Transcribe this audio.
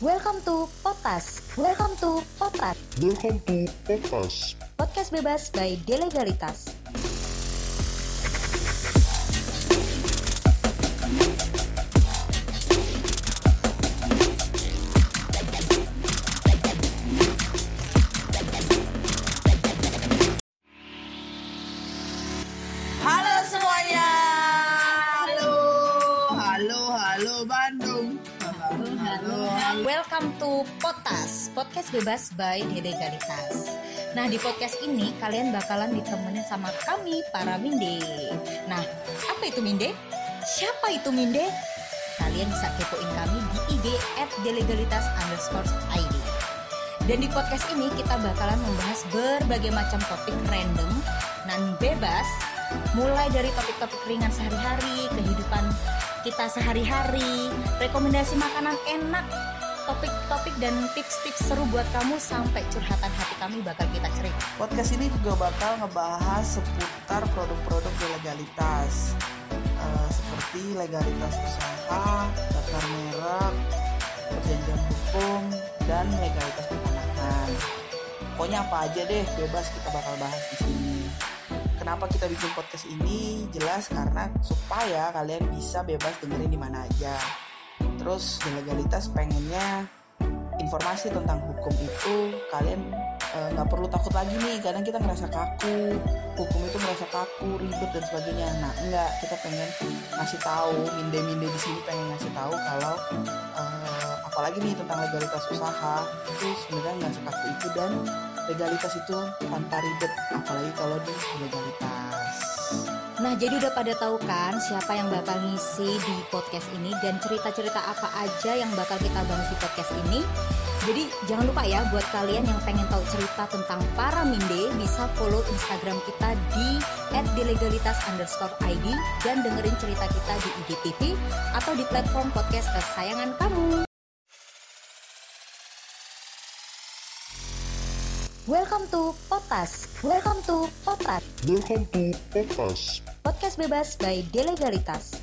Welcome to Potas. Welcome to Potas. Welcome to Potas. Podcast bebas by Delegalitas. Halo semuanya. Halo, halo, halo Bandung. Welcome to Potas, podcast bebas by Delegalitas. Nah, di podcast ini kalian bakalan ditemenin sama kami para Minde. Nah, apa itu Minde? Siapa itu Minde? Kalian bisa kepoin kami di IG at delegalitas underscore ID. Dan di podcast ini kita bakalan membahas berbagai macam topik random dan bebas Mulai dari topik-topik ringan sehari-hari, kehidupan kita sehari-hari, rekomendasi makanan enak, topik-topik dan tips-tips seru buat kamu sampai curhatan hati kami bakal kita cerita. Podcast ini juga bakal ngebahas seputar produk-produk legalitas Eh, seperti legalitas usaha, daftar merek, perjanjian hukum, dan legalitas peternakan. Pokoknya apa aja deh, bebas kita bakal bahas di sini. Kenapa kita bikin podcast ini? Jelas karena supaya kalian bisa bebas dengerin di mana aja. Terus legalitas pengennya informasi tentang hukum itu kalian eh, nggak perlu takut lagi nih. Kadang kita ngerasa kaku, hukum itu ngerasa kaku, ribet dan sebagainya. Nah enggak, kita pengen ngasih tahu, minde-minde di sini pengen ngasih tahu kalau eh, apalagi nih tentang legalitas usaha itu sebenarnya nggak sekaku itu dan legalitas itu tanpa ribet apalagi kalau di legalitas Nah, jadi udah pada tahu kan siapa yang bakal ngisi di podcast ini dan cerita-cerita apa aja yang bakal kita bahas di podcast ini. Jadi jangan lupa ya buat kalian yang pengen tahu cerita tentang para minde bisa follow Instagram kita di @delegalitas underscore ID dan dengerin cerita kita di IGTV atau di platform podcast kesayangan kamu. Welcome to Potas. Welcome to Potas. Welcome to Potas. Podcast bebas by Delegalitas.